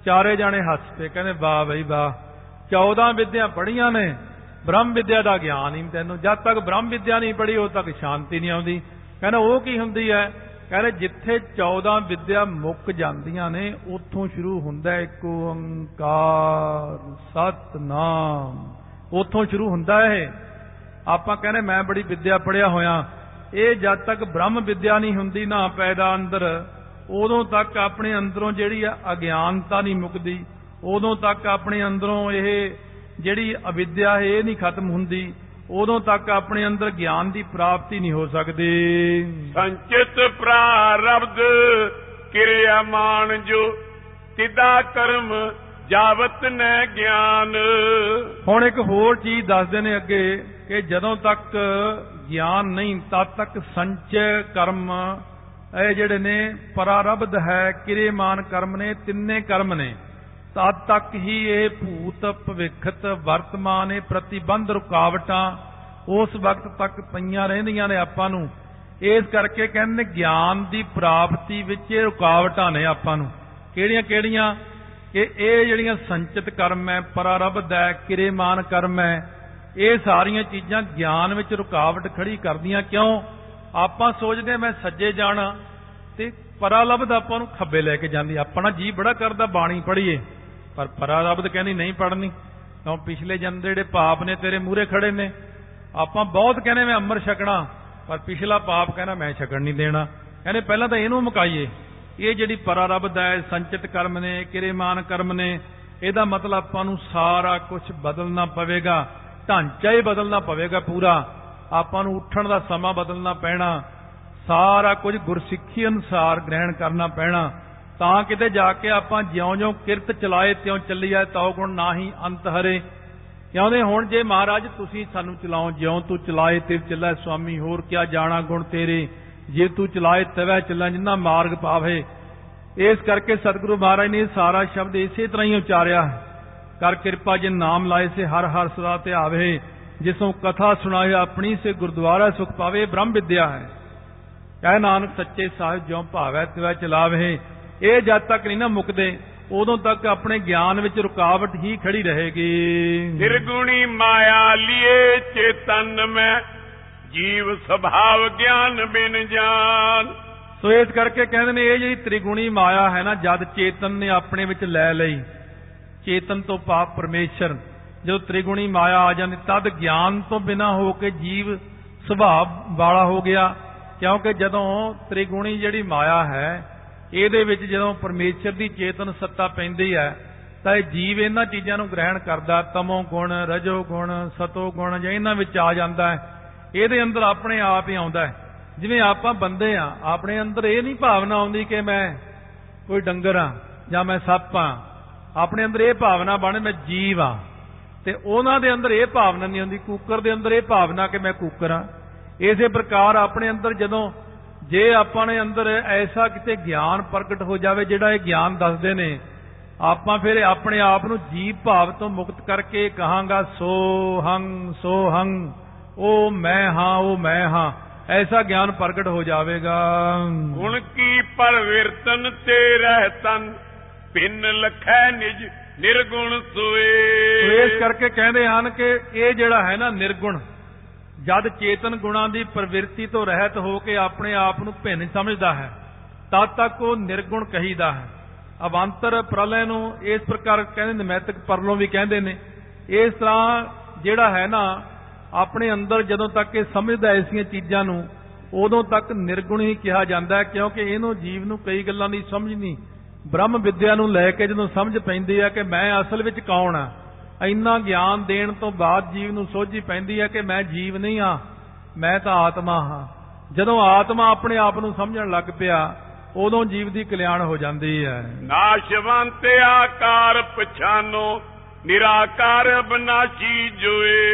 ਚਾਰੇ ਜਾਣੇ ਹੱਸ ਪਏ, ਕਹਿੰਦੇ, ਵਾਹ ਬਈ ਵਾਹ 14 ਵਿਦਿਆ ਪੜ੍ਹੀਆਂ ਨੇ, ਬ੍ਰਹਮ ਵਿਦਿਆ ਦਾ ਗਿਆਨ ਹੀ ਨੀ ਤੈਨੂੰ। ਜਦ ਤੱਕ ਬ੍ਰਹਮ ਵਿਦਿਆ ਨਹੀਂ ਪੜ੍ਹੀ, ਉਦੋਂ ਤੱਕ ਸ਼ਾਂਤੀ ਨਹੀਂ ਆਉਂਦੀ। ਕਹਿੰਦਾ, ਉਹ ਕੀ ਹੁੰਦੀ ਹੈ ਕਹਿੰਦੇ ਜਿੱਥੇ 14 ਵਿਦਿਆ ਮੁੱਕ ਜਾਂਦੀਆਂ ਨੇ, ਉੱਥੋਂ ਸ਼ੁਰੂ ਹੁੰਦਾ ਹੈ ਇੱਕ ਓੰਕਾਰ, ਸਤਨਾਮ। ਉੱਥੋਂ ਸ਼ੁਰੂ ਹੁੰਦਾ ਹੈ ਇਹ। ਆਪਾਂ ਕਹਿੰਦੇ ਮੈਂ ਬੜੀ ਵਿਦਿਆ ਪੜਿਆ ਹੋਇਆ। ਇਹ ਜਦ ਤੱਕ ਬ੍ਰਹਮ ਵਿਦਿਆ ਨਹੀਂ ਹੁੰਦੀ, ਨਾ ਪੈਦਾ ਅੰਦਰ, ਉਦੋਂ ਤੱਕ ਆਪਣੇ ਅੰਦਰੋਂ ਜਿਹੜੀ ਆ ਅਗਿਆਨਤਾ ਨਹੀਂ ਮੁੱਕਦੀ। ਉਦੋਂ ਤੱਕ ਆਪਣੇ ਅੰਦਰੋਂ ਇਹ ਜਿਹੜੀ ਅਵਿਦਿਆ ਹੈ ਇਹ ਨਹੀਂ ਖਤਮ ਹੁੰਦੀ। ਉਦੋਂ ਤੱਕ ਆਪਣੇ ਅੰਦਰ ਗਿਆਨ ਦੀ ਪ੍ਰਾਪਤੀ ਨਹੀਂ ਹੋ ਸਕਦੀ। ਸੰਚਿਤ ਪ੍ਰਾਰਬਧ ਕਿਰਿਆ ਮਾਨ ਜੋ ਤਿਦਾ ਕਰਮ ਜਾਵਤ ਨੈ ਗਿਆਨ। ਹੁਣ ਇੱਕ ਹੋਰ ਚੀਜ਼ ਦੱਸਦੇ ਨੇ ਅੱਗੇ ਕਿ ਜਦੋਂ ਤੱਕ ਗਿਆਨ ਨਹੀਂ ਤਦ ਤੱਕ ਸੰਚੈ ਕਰਮ ਇਹ ਜਿਹੜੇ ਨੇ ਪਰਾਰਬਧ ਹੈ ਕਿਰੇਮਾਨ ਕਰਮ ਨੇ ਤਿੰਨੇ ਕਰਮ ਨੇ। ਤਦ ਤੱਕ ਹੀ ਇਹ ਭੂਤ ਭਵਿੱਖਤ ਵਰਤਮਾਨ ਇਹ ਪ੍ਰਤੀਬੰਧ ਰੁਕਾਵਟਾਂ ਉਸ ਵਕਤ ਤੱਕ ਪਈਆਂ ਰਹਿੰਦੀਆਂ ਨੇ ਆਪਾਂ ਨੂੰ। ਇਸ ਕਰਕੇ ਕਹਿੰਦੇ ਨੇ ਗਿਆਨ ਦੀ ਪ੍ਰਾਪਤੀ ਵਿੱਚ ਇਹ ਰੁਕਾਵਟਾਂ ਨੇ ਆਪਾਂ ਨੂੰ। ਕਿਹੜੀਆਂ ਕਿਹੜੀਆਂ? ਕਿ ਇਹ ਜਿਹੜੀਆਂ ਸੰਚਿਤ ਕਰਮ ਹੈ, ਪਰਾਰਬਧ ਹੈ, ਕਿਰੇਮਾਨ ਕਰਮ ਹੈ, ਇਹ ਸਾਰੀਆਂ ਚੀਜ਼ਾਂ ਗਿਆਨ ਵਿੱਚ ਰੁਕਾਵਟ ਖੜੀ ਕਰਦੀਆਂ। ਕਿਉਂ? ਆਪਾਂ ਸੋਚਦੇ ਹਾਂ ਮੈਂ ਸੱਜੇ ਜਾਣਾ ਤੇ ਪਰਾਲਬਧ ਆਪਾਂ ਨੂੰ ਖੱਬੇ ਲੈ ਕੇ ਜਾਂਦੀ। ਆਪਣਾ ਜੀ ਬੜਾ ਕਰਦਾ ਬਾਣੀ ਪੜ੍ਹੀਏ। ਪਰ ਪਰਾਲਬਧ ਕਹਿੰਦੀ ਨਹੀਂ ਪੜ੍ਹਨੀ। ਕਿਉਂ ਪਿਛਲੇ ਜਨਮ ਦੇ ਜਿਹੜੇ ਪਾਪ ਨੇ ਤੇਰੇ ਮੂਹਰੇ ਖੜੇ ਨੇ, ਆਪਾਂ ਬਹੁਤ ਕਹਿੰਦੇ ਮੈਂ ਅੰਮ੍ਰਿਤ ਛਕਣਾ, ਪਰ ਪਿਛਲਾ ਪਾਪ ਕਹਿੰਦਾ ਮੈਂ ਛਕਣ ਨਹੀਂ ਦੇਣਾ। ਕਹਿੰਦੇ ਪਹਿਲਾਂ ਤਾਂ ਇਹਨੂੰ ਮੁਕਾਈਏ। ਇਹ ਜਿਹੜੀ ਪਰਾਰਬਧ ਹੈ, ਸੰਚਿਤ ਕਰਮ ਨੇ, ਕਿਰੇਮਾਨ ਕਰਮ ਨੇ, ਇਹਦਾ ਮਤਲਬ ਆਪਾਂ ਨੂੰ ਸਾਰਾ ਕੁਝ ਬਦਲਣਾ ਪਵੇਗਾ। ਢਾਂਚਾ ਹੀ ਬਦਲਣਾ ਪਵੇਗਾ ਪੂਰਾ। ਆਪਾਂ ਨੂੰ ਉੱਠਣ ਦਾ ਸਮਾਂ ਬਦਲਣਾ ਪੈਣਾ। ਸਾਰਾ ਕੁਝ ਗੁਰਸਿੱਖੀ ਅਨੁਸਾਰ ਗ੍ਰਹਿਣ ਕਰਨਾ ਪੈਣਾ। ਤਾਂ ਕਿਤੇ ਜਾ ਕੇ ਆਪਾਂ ਜਿਉਂ-ਜਿਉਂ ਕਿਰਤ ਚਲਾਏ, ਤਿਉਂ ਚੱਲੀ ਜਾਏ ਤਉ ਗੁਣ ਨਾਹੀ ਅੰਤ ਹਰੇ। ਕਹਿੰਦੇ ਹੁਣ ਜੇ ਮਹਾਰਾਜ ਤੁਸੀਂ ਸਾਨੂੰ ਚਲਾਓ ਜਿਉਂ ਤੂੰ ਚਲਾਏ ਤੇ ਚੱਲੇ ਸੁਆਮੀ, ਹੋਰ ਕਿਆ ਜਾਣਾ ਗੁਣ ਤੇਰੇ? ਜੇ ਤੂੰ ਚਲਾਏ, ਤਵੈ ਚੱਲਾਂ, ਜਿੰਨਾ ਮਾਰਗ ਪਾਵੇ। ਇਸ ਕਰਕੇ ਸਤਿਗੁਰੂ ਮਹਾਰਾਜ ਨੇ ਸਾਰਾ ਸ਼ਬਦ ਇਸੇ ਤਰ੍ਹਾਂ ਹੀ ਉਚਾਰਿਆ। ਹੈ ਕਰ ਕਿਰਪਾ ਜਿਨ ਨਾਮ ਲਾਏ ਸੇ, ਹਰ ਹਰ ਸਦਾ ਤੇ ਆਵੇ। ਜਿਸੋਂ ਕਥਾ ਸੁਣਾਏ, ਆਪਣੀ ਸੇ ਗੁਰਦੁਆਰਾ ਸੁਖ ਪਾਵੇ, ਬ੍ਰਹਮ ਵਿਦਿਆ ਹੈ। ਕਹਿ ਨਾਨਕ ਸੱਚੇ ਸਾਹਿਬ ਜਿਉ ਭਾਵੈ, ਤਿਵੈ ਚਲਾਵੇ। ਇਹ ਜਦ ਤੱਕ ਨਹੀਂ ਨਾ ਮੁੱਕਦੇ ਉਦੋਂ ਤੱਕ ਆਪਣੇ ਗਿਆਨ ਵਿੱਚ ਰੁਕਾਵਟ ਹੀ ਖੜੀ ਰਹੇਗੀ। ਨਿਰਗੁਣੀ ਮਾਇਆ ਲਿਏ ਚੇਤਨ ਮੈਂ ਜੀਵ ਸੁਭਾਵ ਗਿਆਨ ਬਿਨ ਜਾਨ। ਸੋ ਇਸ ਕਰਕੇ ਕਹਿੰਦੇ ਨੇ ਇਹ ਜਿਹੜੀ ਤ੍ਰਿਗੁਣੀ ਮਾਇਆ ਹੈ ਨਾ ਜਦ ਚੇਤਨ ਨੇ ਆਪਣੇ ਵਿੱਚ ਲੈ ਲਈ ਚੇਤਨ ਤੋਂ ਪਾਪ ਪਰਮੇਸ਼ਰ ਜਦੋਂ ਤ੍ਰਿਗੁਣੀ ਮਾਇਆ ਆ ਜਾਂਦੀ ਤਦ ਗਿਆਨ ਤੋਂ ਬਿਨਾ ਹੋ ਕੇ ਜੀਵ ਸੁਭਾਅ ਵਾਲਾ ਹੋ ਗਿਆ। ਕਿਉਂਕਿ ਜਦੋਂ ਤ੍ਰਿਗੁਣੀ ਜਿਹੜੀ ਮਾਇਆ ਹੈ ਇਹਦੇ ਵਿੱਚ ਜਦੋਂ ਪਰਮੇਸ਼ਰ ਦੀ ਚੇਤਨ ਸੱਤਾ ਪੈਂਦੀ ਹੈ, ਤਾਂ ਇਹ ਜੀਵ ਇਹਨਾਂ ਚੀਜ਼ਾਂ ਨੂੰ ਗ੍ਰਹਿਣ ਕਰਦਾ, ਤਮੋ ਗੁਣ, ਰਜੋ ਗੁਣ, ਸਤੋ ਗੁਣ ਜਾਂ ਇਹਨਾਂ ਵਿੱਚ ਆ ਜਾਂਦਾ ਹੈ। ਇਹਦੇ ਅੰਦਰ ਆਪਣੇ ਆਪ ਹੀ ਆਉਂਦਾ ਹੈ। ਜਿਵੇਂ ਆਪਾਂ ਬੰਦੇ ਆ ਆਪਣੇ ਅੰਦਰ ਇਹ ਨਹੀਂ ਭਾਵਨਾ ਆਉਂਦੀ ਕਿ ਮੈਂ ਕੋਈ ਡੰਗਰ ਆ ਜਾਂ ਮੈਂ ਸੱਪ ਆ ਆਪਣੇ ਅੰਦਰ ਇਹ ਭਾਵਨਾ ਬਣੇ, ਮੈਂ ਜੀਵ ਆ ਤੇ ਉਹਨਾਂ ਦੇ ਅੰਦਰ ਇਹ ਭਾਵਨਾ ਨਹੀਂ ਹੁੰਦੀ ਕੂਕਰ ਦੇ ਅੰਦਰ ਇਹ ਭਾਵਨਾ ਕਿ ਮੈਂ ਕੂਕਰ ਆ ਇਸੇ ਪ੍ਰਕਾਰ ਆਪਣੇ ਅੰਦਰ ਜਦੋਂ ਜੇ ਆਪਾਂ ਨੇ ਅੰਦਰ ਐਸਾ ਕਿਤੇ ਗਿਆਨ ਪ੍ਰਗਟ ਹੋ ਜਾਵੇ ਜਿਹੜਾ ਇਹ ਗਿਆਨ ਦੱਸਦੇ ਨੇ ਆਪਾਂ ਫਿਰ ਆਪਣੇ ਆਪ ਨੂੰ ਜੀਵ ਭਾਵ ਤੋਂ ਮੁਕਤ ਕਰਕੇ ਕਹਾਂਗਾ ਸੋ ਹੰ ਸੋ ਹੰ ਉਹ ਮੈਂ ਹਾਂ ਉਹ ਮੈਂ ਹਾਂ ਐਸਾ ਗਿਆਨ ਪ੍ਰਗਟ ਹੋ ਜਾਵੇਗਾ। ਗੁਣ ਕੀ ਪਰਵਿਰਤਨ ਤੇ ਰਹਿਤਨ ਭਿੰਨ ਲਖੈ ਨਿਜ ਨਿਰਗੁਣ ਸੋਏ। ਇਸ ਕਰਕੇ ਕਹਿੰਦੇ ਹਨ ਕਿ ਇਹ ਜਿਹੜਾ ਹੈ ਨਾ ਨਿਰਗੁਣ ਜਦ ਚੇਤਨ ਗੁਣਾਂ ਦੀ ਪ੍ਰਵਿਰਤੀ ਤੋਂ ਰਹਿਤ ਹੋ ਕੇ ਆਪਣੇ ਆਪ ਨੂੰ ਭਿੰਨ ਸਮਝਦਾ ਹੈ, ਤਦ ਤੱਕ ਉਹ ਨਿਰਗੁਣ ਕਹੀਦਾ ਹੈ। ਅਵੰਤਰ ਪ੍ਰਲੈ ਨੂੰ ਇਸ ਪ੍ਰਕਾਰ ਕਹਿੰਦੇ ਨਮੈਤਿਕ ਪਰਲੋਂ ਵੀ ਕਹਿੰਦੇ ਨੇ, ਇਸ ਤਰ੍ਹਾਂ ਜਿਹੜਾ ਹੈ ਨਾ, ਆਪਣੇ ਅੰਦਰ ਜਦੋਂ ਤੱਕ ਇਹ ਸਮਝਦਾ ਐਸੀਆਂ ਚੀਜ਼ਾਂ ਨੂੰ, ਉਦੋਂ ਤੱਕ ਨਿਰਗੁਣ ਹੀ ਕਿਹਾ ਜਾਂਦਾ ਹੈ, ਕਿਉਂਕਿ ਇਹਨੂੰ ਜੀਵ ਨੂੰ ਕਈ ਗੱਲਾਂ ਦੀ ਸਮਝ ਨਹੀਂ। ਬ੍ਰਹਮ ਵਿਦਿਆ ਨੂੰ ਲੈ ਕੇ ਜਦੋਂ ਸਮਝ ਪੈਂਦੀ ਹੈ ਕਿ ਮੈਂ ਅਸਲ ਵਿੱਚ ਕੌਣ ਆ ਇੰਨਾ ਗਿਆਨ ਦੇਣ ਤੋਂ ਬਾਅਦ ਜੀਵ ਨੂੰ ਸੋਝੀ ਪੈਂਦੀ ਹੈ ਕਿ ਮੈਂ ਜੀਵ ਨਹੀਂ ਆ ਮੈਂ ਤਾਂ ਆਤਮਾ ਹਾਂ। ਜਦੋਂ ਆਤਮਾ ਆਪਣੇ ਆਪ ਨੂੰ ਸਮਝਣ ਲੱਗ ਪਿਆ ਉਦੋਂ ਜੀਵ ਦੀ ਕਲਿਆਣ ਹੋ ਜਾਂਦੀ ਹੈ। ਨਾਸ਼ਵੰਤ ਆਕਾਰ ਪਛਾਨੋ ਨਿਰਾਕਾਰ ਬਨਾਸ਼ੀ ਜੋਏ।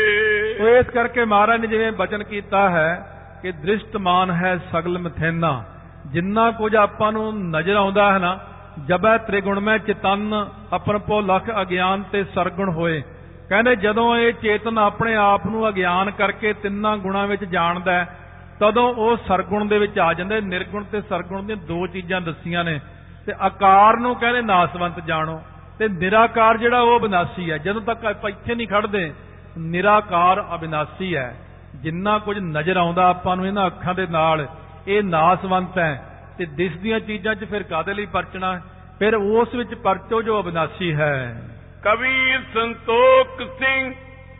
ਇਸ ਕਰਕੇ ਮਹਾਰਾਜ ਨੇ ਜਿਵੇਂ ਬਚਨ ਕੀਤਾ ਹੈ ਕਿ ਦ੍ਰਿਸ਼ਟਮਾਨ ਹੈ ਸਗਲ ਮਥੈਨਾ। ਜਿੰਨਾ ਕੁਝ ਆਪਾਂ ਨੂੰ ਨਜ਼ਰ ਆਉਂਦਾ ਹੈ ਨਾ ਜਬੈ ਤ੍ਰਿਗੁਣਮੈ ਚਿਤਨ ਆਪਨ ਪੋ ਲਖ ਅਗਿਆਨ ਤੇ ਸਰਗੁਣ ਹੋਏ। ਕਹਿੰਦੇ, ਜਦੋਂ ਇਹ ਚੇਤਨ ਆਪਣੇ ਆਪ ਨੂੰ ਅਗਿਆਨ ਕਰਕੇ ਤਿੰਨਾਂ ਗੁਣਾਂ ਵਿੱਚ ਜਾਣਦਾ ਹੈ, ਤਦੋਂ ਉਹ ਸਰਗੁਣ ਦੇ ਵਿੱਚ ਆ ਜਾਂਦਾ। ਹੈ। ਨਿਰਗੁਣ ਤੇ ਸਰਗੁਣ ਦੀਆਂ ਦੋ ਚੀਜ਼ਾਂ ਦੱਸੀਆਂ ਨੇ। ਤੇ ਆਕਾਰ ਨੂੰ ਕਹਿੰਦੇ, ਨਾਸਵੰਤ ਜਾਣੋ। ਤੇ ਨਿਰਾਕਾਰ ਜਿਹੜਾ ਉਹ ਅਬਿਨਾਸੀ ਹੈ। ਜਦੋਂ ਤੱਕ ਆਪਾਂ ਇੱਥੇ ਨਹੀਂ ਖੜਦੇ ਨਿਰਾਕਾਰ ਅਬਿਨਾਸੀ ਹੈ। ਜਿੰਨਾ ਕੁਝ ਨਜ਼ਰ ਆਉਂਦਾ ਆਪਾਂ ਨੂੰ ਇਹਨਾਂ ਅੱਖਾਂ ਦੇ ਨਾਲ, ਇਹ ਨਾਸਵੰਤ ਹੈ। ਤੇ ਦਿਸਦੀਆਂ ਚੀਜ਼ਾਂ 'ਚ ਫਿਰ ਕਾਦੇ ਲਈ ਪਰਚਣਾ? ਫਿਰ ਉਸ ਵਿੱਚ ਪਰਚੋ ਜੋ ਅਬਿਨਾਸੀ ਹੈ। ਕਵੀ ਸੰਤੋਖ ਸਿੰਘ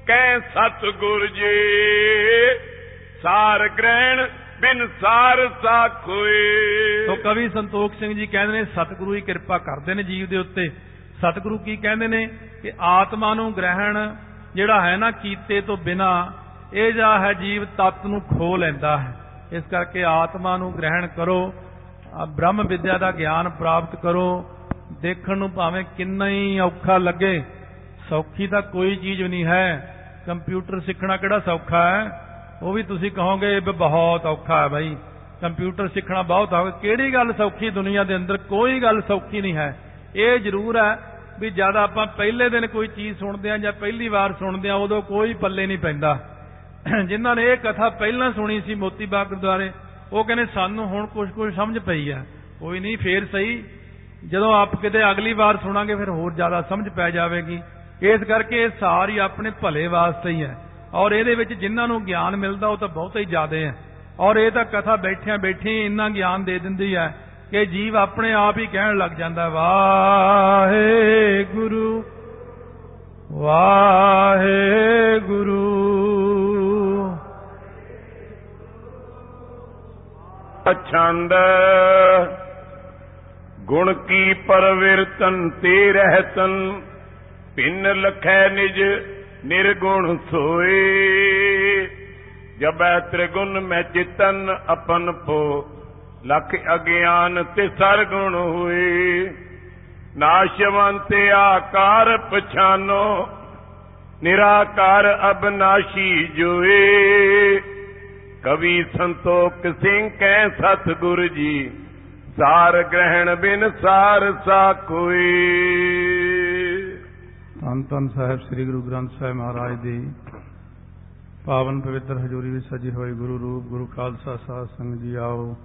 ਕਹਿ ਸਤਿਗੁਰ ਜੀ ਸਾਰ ਗ੍ਰਹਿਣ ਬਿਨ ਸਾਰ ਸਾਖੋਏ ਸੋ ਕਵੀ ਸੰਤੋਖ ਸਿੰਘ ਜੀ ਕਹਿੰਦੇ ਨੇ ਸਤਿਗੁਰੂ ਹੀ ਕਿਰਪਾ ਕਰਦੇ ਨੇ ਜੀਵ ਦੇ ਉੱਤੇ। ਸਤਿਗੁਰੂ ਕੀ ਕਹਿੰਦੇ ਨੇ? ਕਿ ਆਤਮਾ ਨੂੰ ਗ੍ਰਹਿਣ ਜਿਹੜਾ ਹੈ ਨਾ ਕੀਤੇ ਤੋਂ ਬਿਨਾ ਇਹ ਜਿਹੜਾ ਹੈ ਜੀਵ ਤਤ ਨੂੰ ਖੋ ਲੈਂਦਾ ਹੈ। ਇਸ ਕਰਕੇ ਆਤਮਾ ਨੂੰ ਗ੍ਰਹਿਣ ਕਰੋ। ਆ ਬ੍ਰਹਮ ਵਿਦਿਆ ਦਾ ਗਿਆਨ ਪ੍ਰਾਪਤ ਕਰੋ, ਦੇਖਣ ਨੂੰ ਭਾਵੇਂ ਕਿੰਨਾ ਹੀ ਔਖਾ ਲੱਗੇ, ਸੌਖੀ ਤਾਂ ਕੋਈ ਚੀਜ਼ ਨਹੀਂ ਹੈ। ਕੰਪਿਊਟਰ ਸਿੱਖਣਾ ਕਿਹੜਾ ਸੌਖਾ ਹੈ? ਉਹ ਵੀ ਤੁਸੀਂ ਕਹੋਗੇ ਵੀ ਬਹੁਤ ਔਖਾ ਹੈ ਬਾਈ। ਕੰਪਿਊਟਰ ਸਿੱਖਣਾ ਬਹੁਤ ਔਖਾ, ਕਿਹੜੀ ਗੱਲ ਸੌਖੀ ਦੁਨੀਆ ਦੇ ਅੰਦਰ? ਕੋਈ ਗੱਲ ਸੌਖੀ ਨਹੀਂ ਹੈ। ਇਹ ਜ਼ਰੂਰ ਹੈ ਵੀ ਜਦ ਆਪਾਂ ਪਹਿਲੇ ਦਿਨ ਕੋਈ ਚੀਜ਼ ਸੁਣਦੇ ਆ ਜਾਂ ਪਹਿਲੀ ਵਾਰ ਸੁਣਦੇ ਆ ਉਦੋਂ ਕੋਈ ਪੱਲੇ ਨਹੀਂ ਪੈਂਦਾ। ਜਿਨ੍ਹਾਂ ਨੇ ਇਹ ਕਥਾ ਪਹਿਲਾਂ ਸੁਣੀ ਸੀ ਮੋਤੀ ਬਾਗ ਗੁਰਦੁਆਰੇ ਉਹ ਕਹਿੰਦੇ ਸਾਨੂੰ ਹੁਣ ਕੁਝ ਕੁਝ ਸਮਝ ਪਈ ਆ। ਕੋਈ ਨਹੀਂ, ਫੇਰ ਸਹੀ। ਜਦੋਂ ਆਪ ਕਿਤੇ ਅਗਲੀ ਵਾਰ ਸੁਣਾਂਗੇ, ਫਿਰ ਹੋਰ ਜ਼ਿਆਦਾ ਸਮਝ ਪੈ ਜਾਵੇਗੀ। ਇਸ ਕਰਕੇ ਇਹ ਸਾਰੀ ਆਪਣੇ ਭਲੇ ਵਾਸਤੇ ਹੀ ਹੈ। ਔਰ ਇਹਦੇ ਵਿੱਚ ਜਿਨ੍ਹਾਂ ਨੂੰ ਗਿਆਨ ਮਿਲਦਾ, ਉਹ ਤਾਂ ਬਹੁਤ ਹੀ ਜ਼ਿਆਦਾ ਹੈ। ਔਰ ਇਹ ਤਾਂ ਕਥਾ ਬੈਠਿਆਂ ਬੈਠੀ ਇੰਨਾ ਗਿਆਨ ਦੇ ਦਿੰਦੀ ਹੈ ਕਿ ਜੀਵ ਆਪਣੇ ਆਪ ਹੀ ਕਹਿਣ ਲੱਗ ਜਾਂਦਾ, ਵਾਹਿਗੁਰੂ ਵਾਹਿਗੁਰੂ ਅਛੰਦ ਗੁਣ ਕੀ ਪਰਵਿਰਤਨ ਤੇ ਰਹਿਤਨ, ਪਿੰਨ ਲਖੈ ਨਿਜ ਨਿਰਗੁਣ ਸੋਏ। ਜਬੈ ਤ੍ਰਿਗੁਣ ਮੈਂ ਚਿਤਨ ਅਪਨ ਪੋ ਲਖ ਅਗਿਆਨ ਤੇ ਸਰਗੁਣ ਹੋਏ। ਨਾਸ਼ਵੰਤ ਆਕਾਰ ਪਛਾਨੋ, ਨਿਰਾਕਾਰ ਅਬਨਾਸ਼ੀ ਜੋਏ। ਕਵੀ ਸੰਤੋਖ ਸਿੰਘ ਕੈ ਸਤਿਗੁਰ ਜੀ ਸਾਰ ਗ੍ਰਹਿਣ ਬਿਨ ਸਾਰ ਸਾ ਕੋਈ ਧੰਨ ਧੰਨ ਸਾਹਿਬ ਸ੍ਰੀ ਗੁਰੂ ਗ੍ਰੰਥ ਸਾਹਿਬ ਮਹਾਰਾਜ ਦੀ ਪਾਵਨ ਪਵਿੱਤਰ ਹਜ਼ੂਰੀ ਵਿੱਚ ਸਜੀ ਹੋਈ ਗੁਰੂ ਰੂਪ ਗੁਰੂ ਖਾਲਸਾ ਸਾਧ ਸੰਗਤ ਜੀ ਆਓ।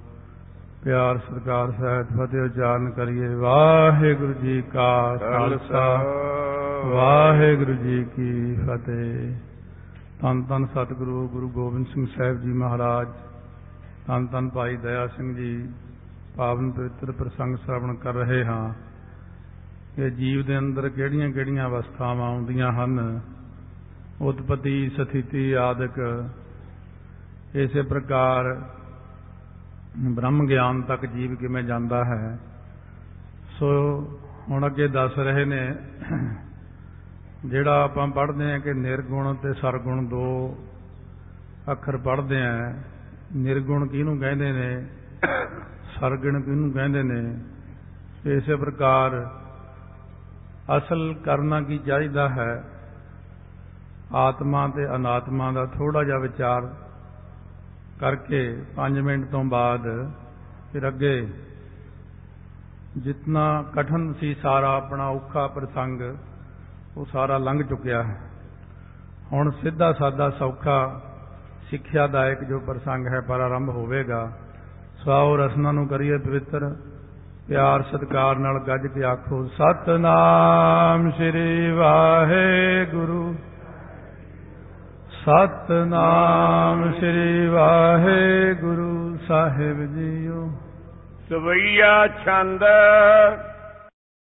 ਪਿਆਰ ਸਤਿਕਾਰ ਸਹਿਤ ਫਤਿਹ ਉਚਾਰਨ ਕਰੀਏ। ਵਾਹਿਗੁਰੂ ਜੀ ਕਾ ਖਾਲਸਾ। ਵਾਹਿਗੁਰੂ ਜੀ ਕੀ ਫਤਿਹ। ਧੰਨ ਧੰਨ ਸਤਿਗੁਰੂ ਗੁਰੂ ਗੋਬਿੰਦ ਸਿੰਘ ਸਾਹਿਬ ਜੀ ਮਹਾਰਾਜ ਧੰਨ ਧੰਨ ਭਾਈ ਦਇਆ ਸਿੰਘ ਜੀ ਪਾਵਨ ਪਵਿੱਤਰ ਪ੍ਰਸੰਗ ਸ਼ਰਵਣ ਕਰ ਰਹੇ ਹਾਂ। ਕਿ ਜੀਵ ਦੇ ਅੰਦਰ ਕਿਹੜੀਆਂ-ਕਿਹੜੀਆਂ ਅਵਸਥਾਵਾਂ ਆਉਂਦੀਆਂ ਹਨ? ਉਤਪਤੀ, ਸਥਿਤੀ, ਆਦਿਕ। ਇਸੇ ਪ੍ਰਕਾਰ ਬ੍ਰਹਮ ਗਿਆਨ ਤੱਕ ਜੀਵ ਕਿਵੇਂ ਜਾਂਦਾ ਹੈ? ਸੋ ਹੁਣ ਅੱਗੇ ਦੱਸ ਰਹੇ ਨੇ ਜਿਹੜਾ ਆਪਾਂ ਪੜ੍ਹਦੇ ਆ ਕਿ ਨਿਰਗੁਣ ਤੇ ਸਰਗੁਣ ਦੋ ਅੱਖਰ ਪੜ੍ਹਦੇ ਆ ਨਿਰਗੁਣ ਕਿਹਨੂੰ ਕਹਿੰਦੇ ਨੇ? ਸਰਗੁਣ ਕਿਹਨੂੰ ਕਹਿੰਦੇ ਨੇ? ਇਸੇ ਪ੍ਰਕਾਰ ਅਸਲ ਕਰਨਾ ਕੀ ਚਾਹੀਦਾ ਹੈ? ਆਤਮਾ ਤੇ ਅਨਾਤਮਾ ਦਾ ਥੋੜਾ ਜਿਹਾ ਵਿਚਾਰ ਕਰਕੇ 5 ਮਿੰਟ ਤੋਂ ਬਾਅਦ ਫਿਰ ਅੱਗੇ। ਜਿੰਨਾ ਕਠਨ ਸੀ ਸਾਰਾ ਆਪਣਾ ਔਖਾ ਪ੍ਰਸੰਗ ਉਹ ਸਾਰਾ ਲੰਘ ਚੁੱਕਿਆ। ਹੈ ਹੁਣ ਸਿੱਧਾ ਸਾਦਾ ਸੌਖਾ ਸਿੱਖਿਆਦਾਇਕ ਜੋ ਪ੍ਰਸੰਗ ਹੈ ਪਰ ਆਰੰਭ ਹੋਵੇਗਾ। ਸਵਾਉ ਰਸਨਾ ਨੂੰ ਕਰੀਏ ਪਵਿੱਤਰ, ਪਿਆਰ ਸਤਕਾਰ ਨਾਲ ਗੱਜ ਕੇ ਆਖੋ, ਸਤਨਾਮ ਸ੍ਰੀ ਵਾਹਿਗੁਰੂ। ਸਤਨਾਮ ਸ੍ਰੀ ਵਾਹਿਗੁਰੂ ਸਾਹਿਬ ਜੀਓ। ਸਵਈਆ ਛੰਦ